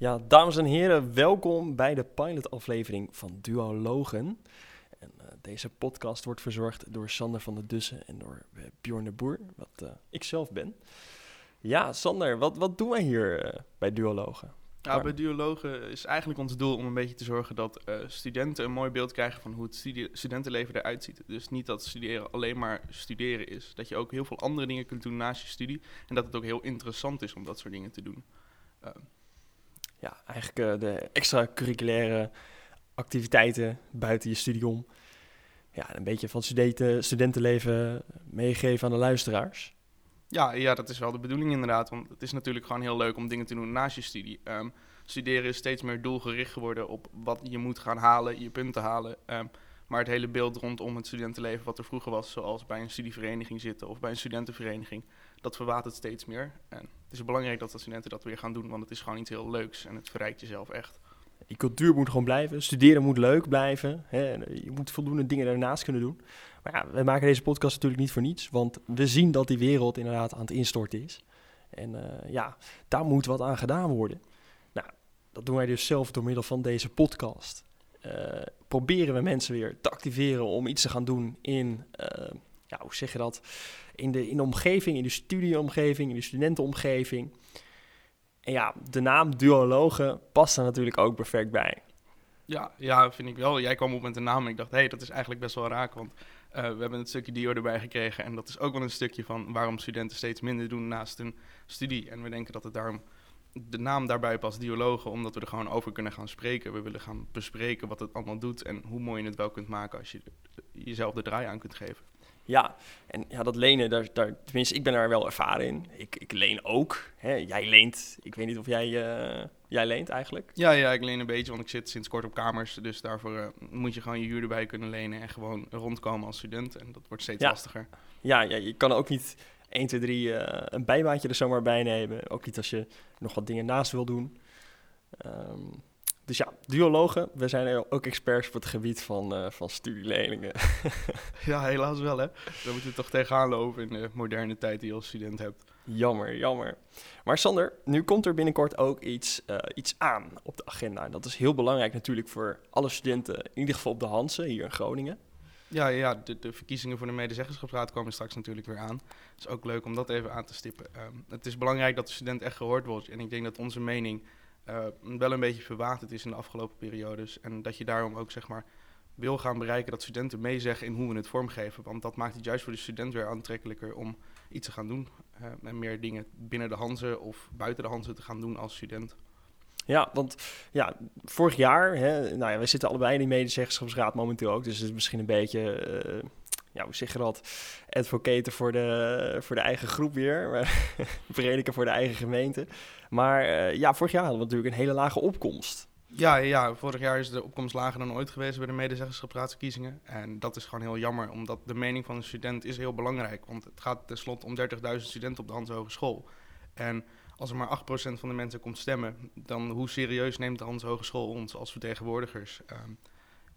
Ja, dames en heren, welkom bij de pilotaflevering van Duologen. En, uh, deze podcast wordt verzorgd door Sander van der Dussen en door uh, Bjorn de Boer, wat uh, ik zelf ben. Ja, Sander, wat, wat doen wij hier bij Duologen? Nou, bij Duologen is eigenlijk ons doel om een beetje te zorgen dat studenten een mooi beeld krijgen van hoe het studentenleven eruit ziet. Dus niet dat studeren alleen maar studeren is. Dat je ook heel veel andere dingen kunt doen naast je studie. En dat het ook heel interessant is om dat soort dingen te doen ja, eigenlijk uh, de extracurriculaire activiteiten buiten je studie om. Ja, een beetje van studenten, studentenleven meegeven aan de luisteraars. Ja, ja, dat is wel de bedoeling inderdaad. Want het is natuurlijk gewoon heel leuk om dingen te doen naast je studie. Um, studeren is steeds meer doelgericht geworden op wat je moet gaan halen, je punten halen. Um, maar het hele beeld rondom het studentenleven wat er vroeger was, zoals bij een studievereniging zitten of bij een studentenvereniging, dat verwatert steeds meer. En het is belangrijk dat de studenten dat weer gaan doen, want het is gewoon iets heel leuks en het verrijkt jezelf echt. Die cultuur moet gewoon blijven. Studeren moet leuk blijven. Hè. Je moet voldoende dingen daarnaast kunnen doen. Maar ja, we maken deze podcast natuurlijk niet voor niets. Want we zien dat die wereld inderdaad aan het instorten is. En uh, ja, daar moet wat aan gedaan worden. Nou, dat doen wij dus zelf door middel van deze podcast. Uh, proberen we mensen weer te activeren om iets te gaan doen in, ja, hoe zeg je dat? In de, in de omgeving, in de studieomgeving, in de studentenomgeving. En ja, de naam duologen past daar natuurlijk ook perfect bij. Ja, ja, vind ik wel. Jij kwam op met de naam en ik dacht, hé, hey, dat is eigenlijk best wel raak, want uh, we hebben het stukje Dio erbij gekregen. En dat is ook wel een stukje van waarom studenten steeds minder doen naast hun studie. En we denken dat het daarom de naam daarbij past, Diologen, omdat we er gewoon over kunnen gaan spreken. We willen gaan bespreken wat het allemaal doet en hoe mooi je het wel kunt maken als je jezelf de draai aan kunt geven. Ja, en ja, dat lenen, daar, daar, tenminste, ik ben daar wel ervaren in. Ik, ik leen ook. Hè? Jij leent. Ik weet niet of jij, uh, jij leent eigenlijk. Ja, ja, ik leen een beetje, want ik zit sinds kort op kamers. Dus daarvoor uh, moet je gewoon je huur erbij kunnen lenen en gewoon rondkomen als student. En dat wordt steeds ja. lastiger. Ja, ja, je kan ook niet 1, 2, 3 uh, een bijbaantje er zomaar bij nemen. Ook niet als je nog wat dingen naast wil doen. Um, dus ja, duologen, we zijn ook experts op het gebied van, uh, van studieleningen. ja, helaas wel hè. Dan moet je toch tegenaan lopen in de moderne tijd die je als student hebt. Jammer, jammer. Maar Sander, nu komt er binnenkort ook iets, uh, iets aan op de agenda. En dat is heel belangrijk natuurlijk voor alle studenten, in ieder geval op de Hansen hier in Groningen. Ja, ja de, de, verkiezingen voor de medezeggenschapsraad komen straks natuurlijk weer aan. Het is ook leuk om dat even aan te stippen. Um, het is belangrijk dat de student echt gehoord wordt. En ik denk dat onze mening uh, wel een beetje verwaterd is in de afgelopen periodes. En dat je daarom ook zeg maar wil gaan bereiken dat studenten meezeggen in hoe we het vormgeven. Want dat maakt het juist voor de student weer aantrekkelijker om iets te gaan doen. Uh, en meer dingen binnen de Hanze of buiten de Hanze te gaan doen als student. Ja, want ja, vorig jaar, hè, nou ja, we zitten allebei in die medezeggenschapsraad momenteel ook, dus het is misschien een beetje, uh, ja, hoe zeg dat, advocaten voor de, voor de eigen groep weer, prediken voor de eigen gemeente. Maar uh, ja, vorig jaar hadden we natuurlijk een hele lage opkomst. Ja, ja, vorig jaar is de opkomst lager dan ooit geweest bij de medezeggenschapsraadsverkiezingen. En dat is gewoon heel jammer, omdat de mening van een student is heel belangrijk. Want het gaat tenslotte om 30.000 studenten op de Hans Hogeschool. En als er maar 8% van de mensen komt stemmen, dan hoe serieus neemt de Hans Hogeschool ons als vertegenwoordigers? Um,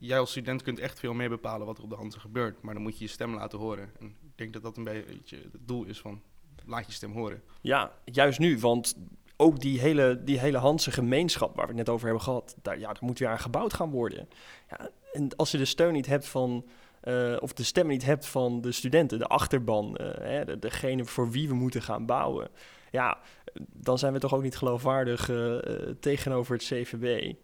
jij als student kunt echt veel meer bepalen wat er op de Hanse gebeurt, maar dan moet je je stem laten horen. En ik denk dat dat een beetje het doel is van laat je stem horen. Ja, juist nu, want ook die hele, die hele Hanse gemeenschap waar we het net over hebben gehad, daar, ja, daar moet weer aan gebouwd gaan worden. Ja, en als je de steun niet hebt van, uh, of de stem niet hebt van de studenten, de achterban, uh, hè, de, degene voor wie we moeten gaan bouwen, ja, dan zijn we toch ook niet geloofwaardig uh, tegenover het CVB.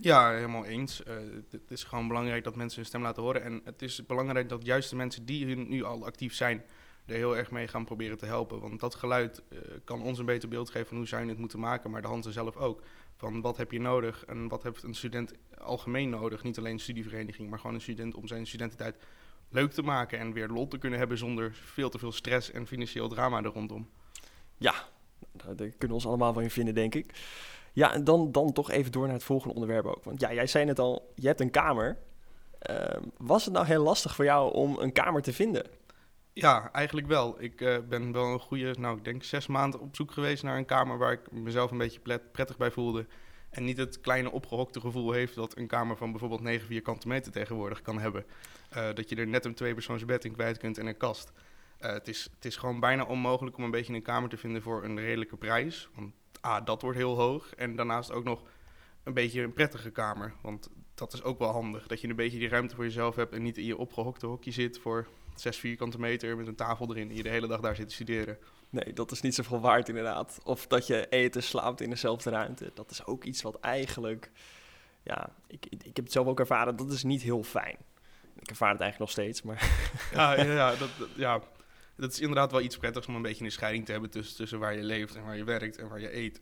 Ja, helemaal eens. Uh, het is gewoon belangrijk dat mensen hun stem laten horen. En het is belangrijk dat juist de mensen die nu al actief zijn, er heel erg mee gaan proberen te helpen. Want dat geluid uh, kan ons een beter beeld geven van hoe zij het moeten maken, maar de handen zelf ook. Van wat heb je nodig en wat heeft een student algemeen nodig? Niet alleen een studievereniging, maar gewoon een student om zijn studententijd leuk te maken en weer lol te kunnen hebben zonder veel te veel stress en financieel drama er rondom. Ja, daar kunnen we ons allemaal van in vinden, denk ik. Ja, en dan, dan toch even door naar het volgende onderwerp ook. Want ja, jij zei net al, je hebt een kamer. Uh, was het nou heel lastig voor jou om een kamer te vinden? Ja, eigenlijk wel. Ik uh, ben wel een goede, nou ik denk zes maanden op zoek geweest naar een kamer waar ik mezelf een beetje prettig bij voelde. En niet het kleine opgehokte gevoel heeft dat een kamer van bijvoorbeeld 9 vierkante meter tegenwoordig kan hebben. Uh, dat je er net een tweepersoonsbed in kwijt kunt en een kast. Uh, het, is, het is gewoon bijna onmogelijk om een beetje een kamer te vinden voor een redelijke prijs. Want A, dat wordt heel hoog. En daarnaast ook nog een beetje een prettige kamer. Want dat is ook wel handig. Dat je een beetje die ruimte voor jezelf hebt en niet in je opgehokte hokje zit voor zes vierkante meter met een tafel erin en je de hele dag daar zit te studeren. Nee, dat is niet zoveel waard inderdaad. Of dat je eet en slaapt in dezelfde ruimte. Dat is ook iets wat eigenlijk, ja, ik, ik heb het zelf ook ervaren, dat is niet heel fijn. Ik ervaar het eigenlijk nog steeds, maar... Ja, ja, ja, dat, ja, dat is inderdaad wel iets prettigs om een beetje een scheiding te hebben tussen, tussen waar je leeft en waar je werkt en waar je eet.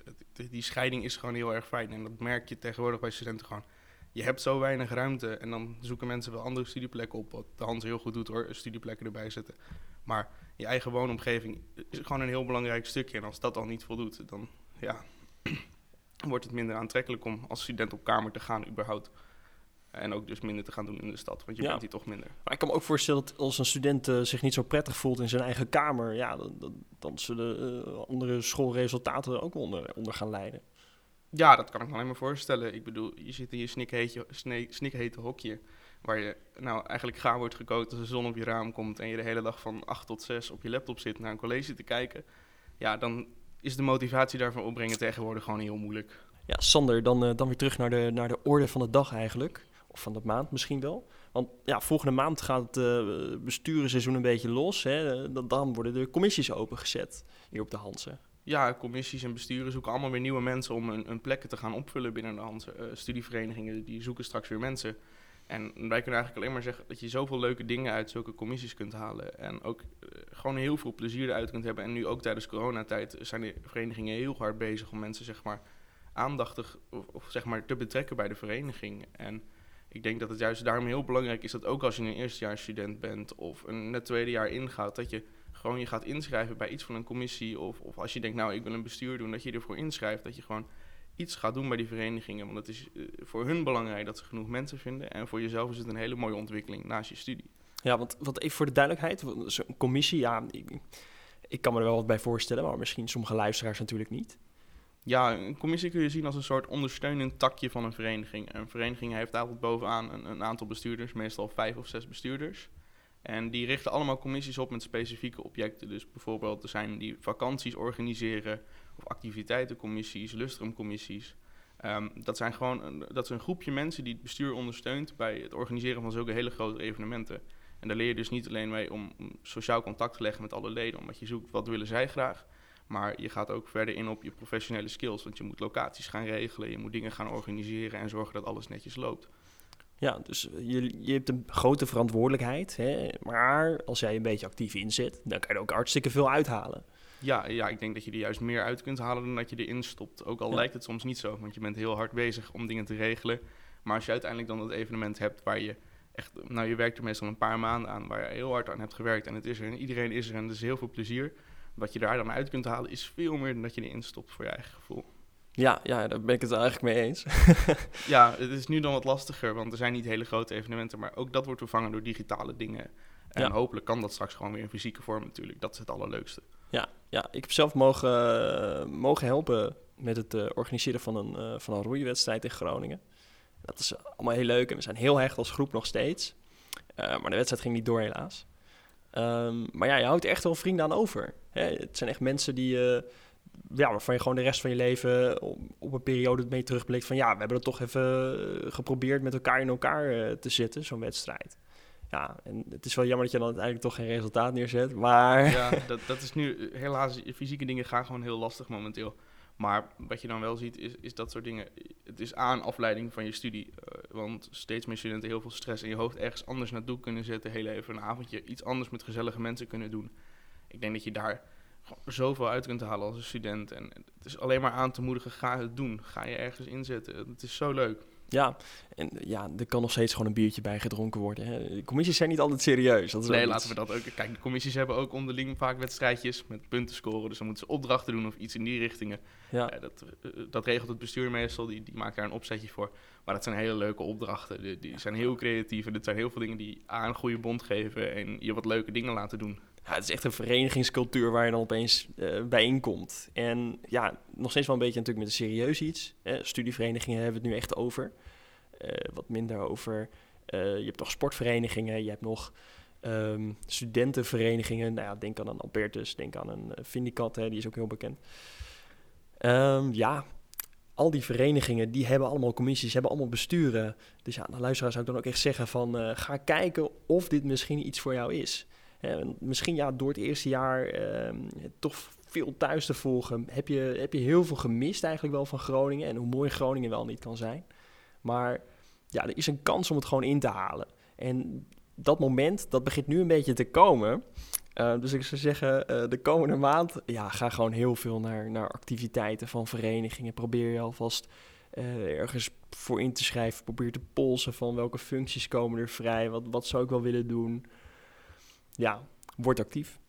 Die scheiding is gewoon heel erg fijn en dat merk je tegenwoordig bij studenten gewoon. Je hebt zo weinig ruimte en dan zoeken mensen wel andere studieplekken op, wat de Hans heel goed doet hoor, studieplekken erbij zetten. Maar je eigen woonomgeving is gewoon een heel belangrijk stukje en als dat al niet voldoet, dan ja, wordt het minder aantrekkelijk om als student op kamer te gaan überhaupt. En ook dus minder te gaan doen in de stad, want je ja. bent hier toch minder. Maar ik kan me ook voorstellen dat als een student uh, zich niet zo prettig voelt in zijn eigen kamer, ja, dan, dan, dan zullen uh, andere schoolresultaten ook onder, onder gaan lijden. Ja, dat kan ik me alleen maar voorstellen. Ik bedoel, je zit in je snikhete hokje, waar je nou eigenlijk gaar wordt gekookt als de zon op je raam komt en je de hele dag van 8 tot 6 op je laptop zit naar een college te kijken. Ja, dan is de motivatie daarvan opbrengen tegenwoordig gewoon heel moeilijk. Ja, Sander, dan, uh, dan weer terug naar de, naar de orde van de dag eigenlijk van de maand misschien wel. Want ja, volgende maand gaat het uh, bestuursseizoen een beetje los. Hè. Dan worden de commissies opengezet hier op de Hansen. Ja, commissies en besturen zoeken allemaal weer nieuwe mensen om een, een plekken te gaan opvullen binnen de Hansen. Uh, studieverenigingen die zoeken straks weer mensen. En wij kunnen eigenlijk alleen maar zeggen dat je zoveel leuke dingen uit zulke commissies kunt halen. En ook gewoon heel veel plezier eruit kunt hebben. En nu ook tijdens coronatijd zijn de verenigingen heel hard bezig om mensen zeg maar aandachtig of, of zeg maar te betrekken bij de vereniging. En ik denk dat het juist daarom heel belangrijk is dat ook als je een eerstejaarsstudent bent of een net tweede jaar ingaat, dat je gewoon je gaat inschrijven bij iets van een commissie. Of, of als je denkt, nou ik wil een bestuur doen, dat je ervoor inschrijft. Dat je gewoon iets gaat doen bij die verenigingen. Want het is uh, voor hun belangrijk dat ze genoeg mensen vinden. En voor jezelf is het een hele mooie ontwikkeling naast je studie. Ja, want wat even voor de duidelijkheid, een commissie, ja, ik, ik kan me er wel wat bij voorstellen, maar misschien sommige luisteraars natuurlijk niet. Ja, een commissie kun je zien als een soort ondersteunend takje van een vereniging. Een vereniging heeft altijd bovenaan een, een, aantal bestuurders, meestal vijf of zes bestuurders. En die richten allemaal commissies op met specifieke objecten. Dus bijvoorbeeld er zijn die vakanties organiseren, of activiteitencommissies, lustrumcommissies. Um, dat zijn gewoon dat is een groepje mensen die het bestuur ondersteunt bij het organiseren van zulke hele grote evenementen. En daar leer je dus niet alleen mee om, sociaal contact te leggen met alle leden, omdat je zoekt wat willen zij graag. Maar je gaat ook verder in op je professionele skills. Want je moet locaties gaan regelen, je moet dingen gaan organiseren en zorgen dat alles netjes loopt. Ja, dus je, je hebt een grote verantwoordelijkheid. Hè? Maar als jij een beetje actief inzet, dan kan je er ook hartstikke veel uithalen. Ja, ja, ik denk dat je er juist meer uit kunt halen dan dat je erin stopt. Ook al lijkt het soms niet zo, want je bent heel hard bezig om dingen te regelen. Maar als je uiteindelijk dan dat evenement hebt waar je echt, nou je werkt er meestal een paar maanden aan, waar je heel hard aan hebt gewerkt en het is er en iedereen is er en er is heel veel plezier wat je daar dan uit kunt halen, is veel meer dan dat je erin stopt voor je eigen gevoel. Ja, ja, daar ben ik het eigenlijk mee eens. ja, het is nu dan wat lastiger, want er zijn niet hele grote evenementen, maar ook dat wordt vervangen door digitale dingen. En hopelijk kan dat straks gewoon weer in fysieke vorm natuurlijk. Dat is het allerleukste. Ja, ja ik heb zelf mogen, mogen helpen met het uh, organiseren van een, uh, van een roeiwedstrijd in Groningen. Dat is allemaal heel leuk en we zijn heel hecht als groep nog steeds. Uh, maar de wedstrijd ging niet door helaas. Um, maar ja, je houdt echt wel vrienden aan over. Hè? Het zijn echt mensen die, uh, ja, waarvan je gewoon de rest van je leven op, op een periode mee terugblikt van ja, we hebben het toch even eh, geprobeerd met elkaar in elkaar uh, te zitten, zo'n wedstrijd. Ja, en het is wel jammer dat je dan uiteindelijk toch geen resultaat neerzet, maar... Ja, dat, dat is nu, helaas, fysieke dingen gaan gewoon heel lastig momenteel. Maar wat je dan wel ziet, is, is dat soort dingen. Het is aan afleiding van je studie. Uh, want steeds meer studenten heel veel stress in je hoofd ergens anders naartoe kunnen zetten. Heel even een avondje iets anders met gezellige mensen kunnen doen. Ik denk dat je daar zoveel uit kunt halen als een student. En het is alleen maar aan te moedigen, ga het doen. Ga je ergens inzetten. Het is zo leuk. Ja, en ja, er kan nog steeds gewoon een biertje bij gedronken worden. Hè. De commissies zijn niet altijd serieus. Dat is nee, laten we dat ook. Kijk, de commissies hebben ook onderling vaak wedstrijdjes met punten scoren. Dus dan moeten ze opdrachten doen of iets in die richtingen. Ja. dat, eh, dat regelt het bestuur meestal. Die, die maakt daar een opzetje voor. Maar dat zijn hele leuke opdrachten. Die, die zijn heel creatief. En dit zijn heel veel dingen die aan een goede bond geven. En je wat leuke dingen laten doen. Het is echt een verenigingscultuur waar je dan opeens uh, bijeenkomt. En ja, nog steeds wel een beetje natuurlijk met een serieus iets. studieverenigingen hebben het nu echt over. Uh, wat minder over. Uh, je hebt nog sportverenigingen, je hebt nog um, studentenverenigingen. Nou ja, denk aan een Albertus, denk aan een Vindicat, hè, die is ook heel bekend. Ehm, ja, al die verenigingen, die hebben allemaal commissies, hebben allemaal besturen. Dus ja, de luisteraar zou ik dan ook echt zeggen van... eh, ga kijken of dit misschien iets voor jou is. Want misschien ja, door het eerste jaar ehm, toch veel thuis te volgen... Heb je, heb je heel veel gemist eigenlijk wel van Groningen... en hoe mooi Groningen wel niet kan zijn. Maar ja, er is een kans om het gewoon in te halen. En dat moment, dat begint nu een beetje te komen... Uh, dus ik zou zeggen, uh, de komende maand, ja, ga gewoon heel veel naar, naar activiteiten van verenigingen. Probeer je alvast ergens voor in te schrijven. Probeer te polsen van welke functies komen er vrij. Wat, wat zou ik wel willen doen? Ja, word actief.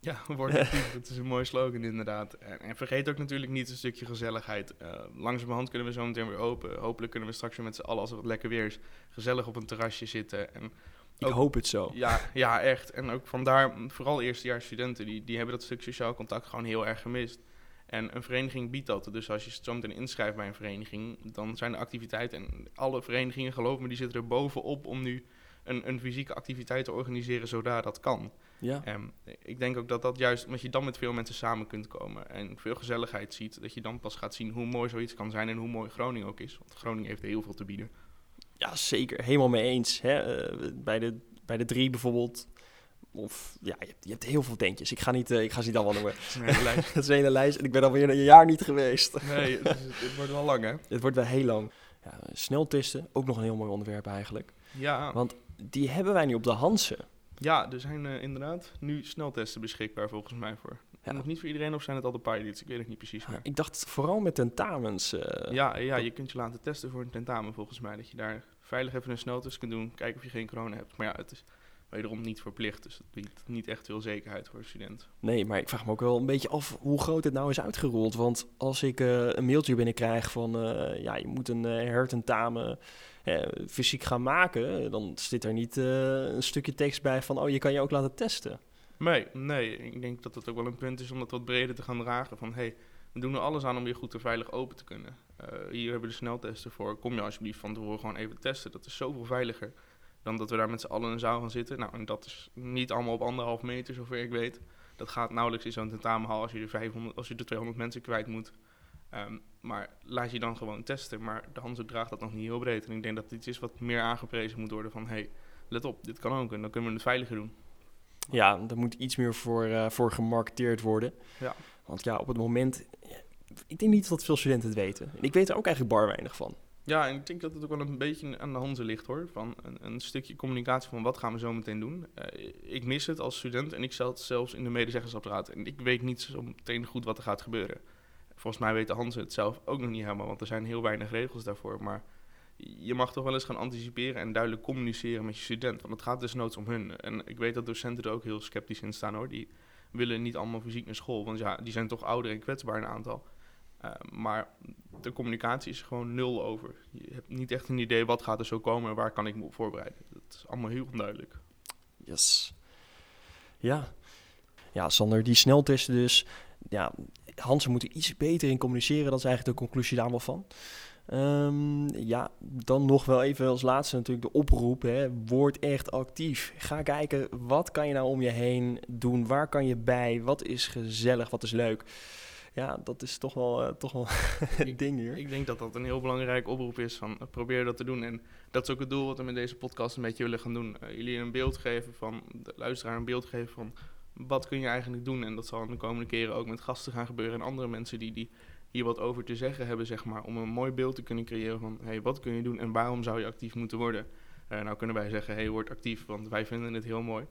Ja, word actief. dat is een mooie slogan inderdaad. En, en, vergeet ook natuurlijk niet een stukje gezelligheid. Uh, langzamerhand kunnen we zo meteen weer open. Hopelijk kunnen we straks weer met z'n allen, als het lekker weer is, gezellig op een terrasje zitten. En ik hoop het zo. Ja, ja, echt. En ook vandaar, vooral eerstejaars studenten, die, die hebben dat stuk sociaal contact gewoon heel erg gemist. En een vereniging biedt dat. Dus als je zo meteen inschrijft bij een vereniging, dan zijn de activiteiten. En alle verenigingen, geloof me, die zitten er bovenop om nu een, een fysieke activiteit te organiseren zodra dat kan. Ja. En ik denk ook dat dat juist, omdat je dan met veel mensen samen kunt komen en veel gezelligheid ziet, dat je dan pas gaat zien hoe mooi zoiets kan zijn en hoe mooi Groningen ook is. Want Groningen heeft heel veel te bieden. Ja, zeker. Helemaal mee eens. Hè? Uh, bij, de, bij de drie bijvoorbeeld. Of ja, je hebt, je hebt heel veel tentjes. Ik ga, niet, uh, ik ga ze niet allemaal noemen. Het is een hele lijst. Het is een hele lijst. En ik ben alweer een jaar niet geweest. Nee, het, is, het wordt wel lang, hè? Het wordt wel heel lang. Ja, sneltesten, ook nog een heel mooi onderwerp eigenlijk. Ja. Want die hebben wij nu op de Hansen. Ja, er zijn uh, inderdaad nu sneltesten beschikbaar volgens mij voor. Ja. Nog niet voor iedereen of zijn het al de pilots? Ik weet het niet precies meer. Ik dacht vooral met tentamens. Uh, ja, ja, je kunt je laten testen voor een tentamen volgens mij. Dat je daar veilig even een sneltest kunt doen, kijken of je geen corona hebt. Maar ja, het is wederom niet verplicht, dus het biedt niet echt veel zekerheid voor een student. Nee, maar ik vraag me ook wel een beetje af hoe groot het nou is uitgerold. Want als ik uh, een mailtje binnenkrijg van, uh, ja, je moet een uh, hertentamen fysiek gaan maken, dan zit er niet een stukje tekst bij van, oh, je kan je ook laten testen. Nee, nee, ik denk dat het ook wel een punt is om dat wat breder te gaan dragen. Van, hey, we doen er alles aan om weer goed en veilig open te kunnen. Hier hebben we de sneltesten voor. Kom je alsjeblieft van tevoren gewoon even testen. Dat is zoveel veiliger dan dat we daar met z'n allen in een zaal gaan zitten. Nou, en dat is niet allemaal op anderhalf meter, zover ik weet. Dat gaat nauwelijks in zo'n tentamenhal als je er 500, als je er 200 mensen kwijt moet. Um, maar laat je dan gewoon testen. Maar de Hanse draagt dat nog niet heel breed. En ik denk dat dit is wat meer aangeprezen moet worden van... hey, let op, dit kan ook en dan kunnen we het veiliger doen. Ja, er moet iets meer voor, uh, voor gemarketeerd worden. Ja. Want ja, op het moment... Ik denk niet dat veel studenten het weten. En ik weet er ook eigenlijk bar weinig van. Ja, en ik denk dat het ook wel een beetje aan de handen ligt hoor. Van een, een stukje communicatie van wat gaan we zo meteen doen. Uh, ik mis het als student en ik zat zelfs in de medezeggensapparaat. En ik weet niet zo meteen goed wat er gaat gebeuren. Volgens mij weten Hans het zelf ook nog niet helemaal, want er zijn heel weinig regels daarvoor. Maar je mag toch wel eens gaan anticiperen en duidelijk communiceren met je student. Want het gaat dus noods om hun. En ik weet dat docenten er ook heel sceptisch in staan hoor. Die willen niet allemaal fysiek naar school, want ja, die zijn toch ouder en kwetsbaar een aantal. Uh, maar de communicatie is gewoon nul over. Je hebt niet echt een idee wat gaat er zo komen en waar kan ik me voorbereiden. Dat is allemaal heel onduidelijk. Yes. Ja. Ja, Sander, die sneltesten dus. Ja, Hansen moeten iets beter in communiceren. Dat is eigenlijk de conclusie daar wel van. Um, ja, dan nog wel even als laatste natuurlijk de oproep. Hè. Word echt actief. Ga kijken, wat kan je nou om je heen doen? Waar kan je bij? Wat is gezellig? Wat is leuk? Ja, dat is toch wel, uh, toch wel het ding hier. Ik denk dat dat een heel belangrijk oproep is van uh, probeer dat te doen. En dat is ook het doel wat we met deze podcast een beetje willen gaan doen. Uh, jullie een beeld geven van, de luisteraar een beeld geven van wat kun je eigenlijk doen. En dat zal de komende keren ook met gasten gaan gebeuren en andere mensen die, die hier wat over te zeggen hebben, zeg maar. Om een mooi beeld te kunnen creëren van, hey, wat kun je doen en waarom zou je actief moeten worden? nou kunnen wij zeggen, hey, word actief, want wij vinden het heel mooi.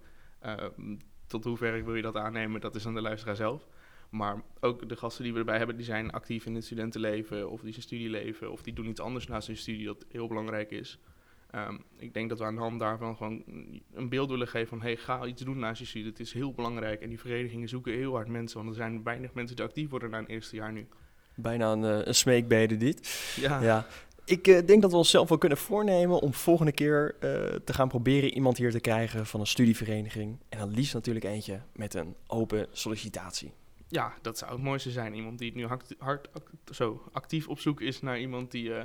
tot hoever wil je dat aannemen, dat is aan de luisteraar zelf. Maar ook de gasten die we erbij hebben, die zijn actief in het studentenleven of die zijn studieleven of die doen iets anders naast hun studie dat heel belangrijk is. Um, ik denk dat we aan de hand daarvan gewoon een beeld willen geven van hey, ga iets doen naast je studie. Het is heel belangrijk en die verenigingen zoeken heel hard mensen, want er zijn weinig mensen die actief worden na een eerste jaar nu. Bijna een, uh, een smeekbede dit. Ja. ja. Ik uh, denk dat we onszelf wel kunnen voornemen om volgende keer uh, te gaan proberen iemand hier te krijgen van een studievereniging. En dan liefst natuurlijk eentje met een open sollicitatie. Ja, dat zou het mooiste zijn. Iemand die nu hard, hard zo, actief op zoek is naar iemand die uh,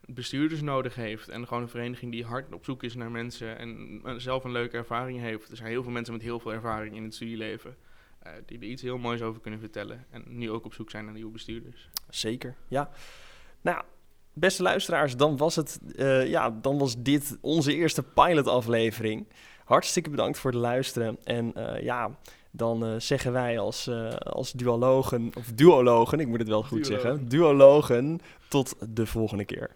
bestuurders nodig heeft. En gewoon een vereniging die hard op zoek is naar mensen en uh, zelf een leuke ervaring heeft. Er zijn heel veel mensen met heel veel ervaring in het studieleven. eh, die er iets heel moois over kunnen vertellen. En nu ook op zoek zijn naar nieuwe bestuurders. Zeker, ja. Nou, beste luisteraars, dan was, het, eh, ja, dan was dit onze eerste pilot-aflevering. Hartstikke bedankt voor het luisteren. En eh, ja, dan eh, zeggen wij als, eh, als duologen, of duologen, ik moet het wel goed zeggen, duologen, tot de volgende keer.